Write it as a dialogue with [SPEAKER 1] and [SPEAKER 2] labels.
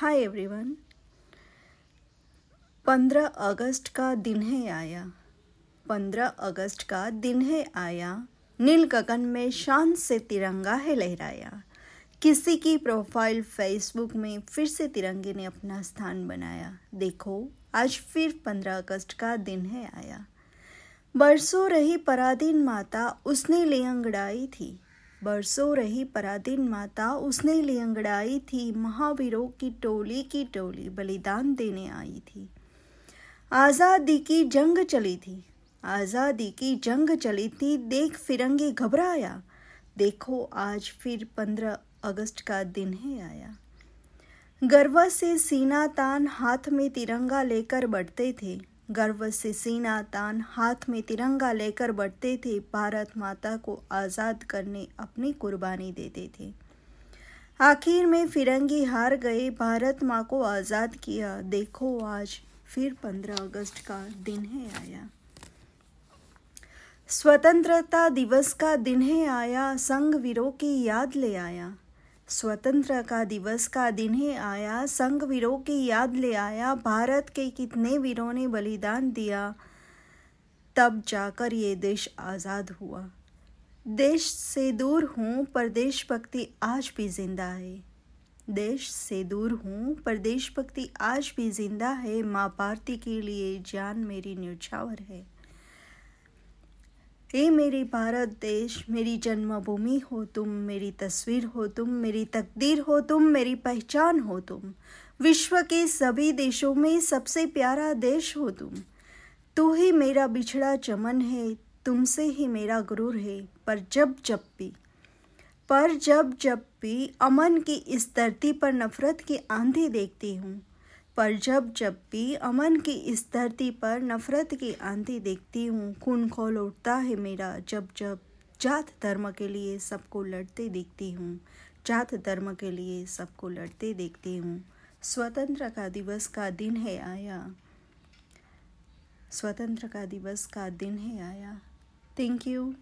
[SPEAKER 1] Hi everyone पंद्रह अगस्त का दिन है आया। पंद्रह अगस्त का दिन है आया। नील गगन में शान से तिरंगा है लहराया। किसी की प्रोफ़ाइल फेसबुक में फिर से तिरंगे ने अपना स्थान बनाया। देखो, आज फिर पंद्रह अगस्त का दिन है आया। बरसों रही पराधीन माता, उसने ले अंगड़ाई थी। बरसों रही पराधीन माता, उसने लियंगड़ाई थी, महावीरों की टोली की टोली बलिदान देने आई थी। आज़ादी की जंग चली थी, आज़ादी की जंग चली थी, देख फिरंगे घबराया, देखो आज फिर पंद्रह अगस्त का दिन है आया। गर्व से सीना तान हाथ में तिरंगा लेकर बढ़ते थे गर्व से सीना तान हाथ में तिरंगा लेकर बढ़ते थे। भारत माता को आज़ाद करने अपनी कुर्बानी देते थे। आखिर में फिरंगी हार गए। भारत माँ को आज़ाद किया। देखो आज फिर पंद्रह अगस्त का दिन है आया। स्वतंत्रता दिवस का दिन है आया। संघ वीरों की याद ले आया। स्वतंत्र का दिवस का दिन ही आया। संघ वीरों की याद ले आया। भारत के कितने वीरों ने बलिदान दिया। तब जाकर ये देश आज़ाद हुआ। देश से दूर हूँ, पर देशभक्ति आज भी ज़िंदा है। देश से दूर हूँ, पर देशभक्ति आज भी ज़िंदा है। माँ भारती के लिए जान मेरी न्यौछावर है। ए मेरे भारत देश, मेरी जन्मभूमि हो तुम, मेरी तस्वीर हो तुम, मेरी तकदीर हो तुम, मेरी पहचान हो तुम। विश्व के सभी देशों में सबसे प्यारा देश हो तुम। तू ही मेरा बिछड़ा चमन है, तुमसे ही मेरा गुरूर है, पर जब जब भी, पर जब जब भी अमन की इस धरती पर नफरत की आंधी देखती हूँ पर जब जब भी अमन की इस धरती पर नफरत की आंधी देखती हूँ, खून खोल उठता है मेरा। जब जब जात धर्म के लिए सबको लड़ते देखती हूँ, जात धर्म के लिए सबको लड़ते देखती हूँ। स्वतंत्र का दिवस का दिन है आया। स्वतंत्र का दिवस का दिन है आया। Thank you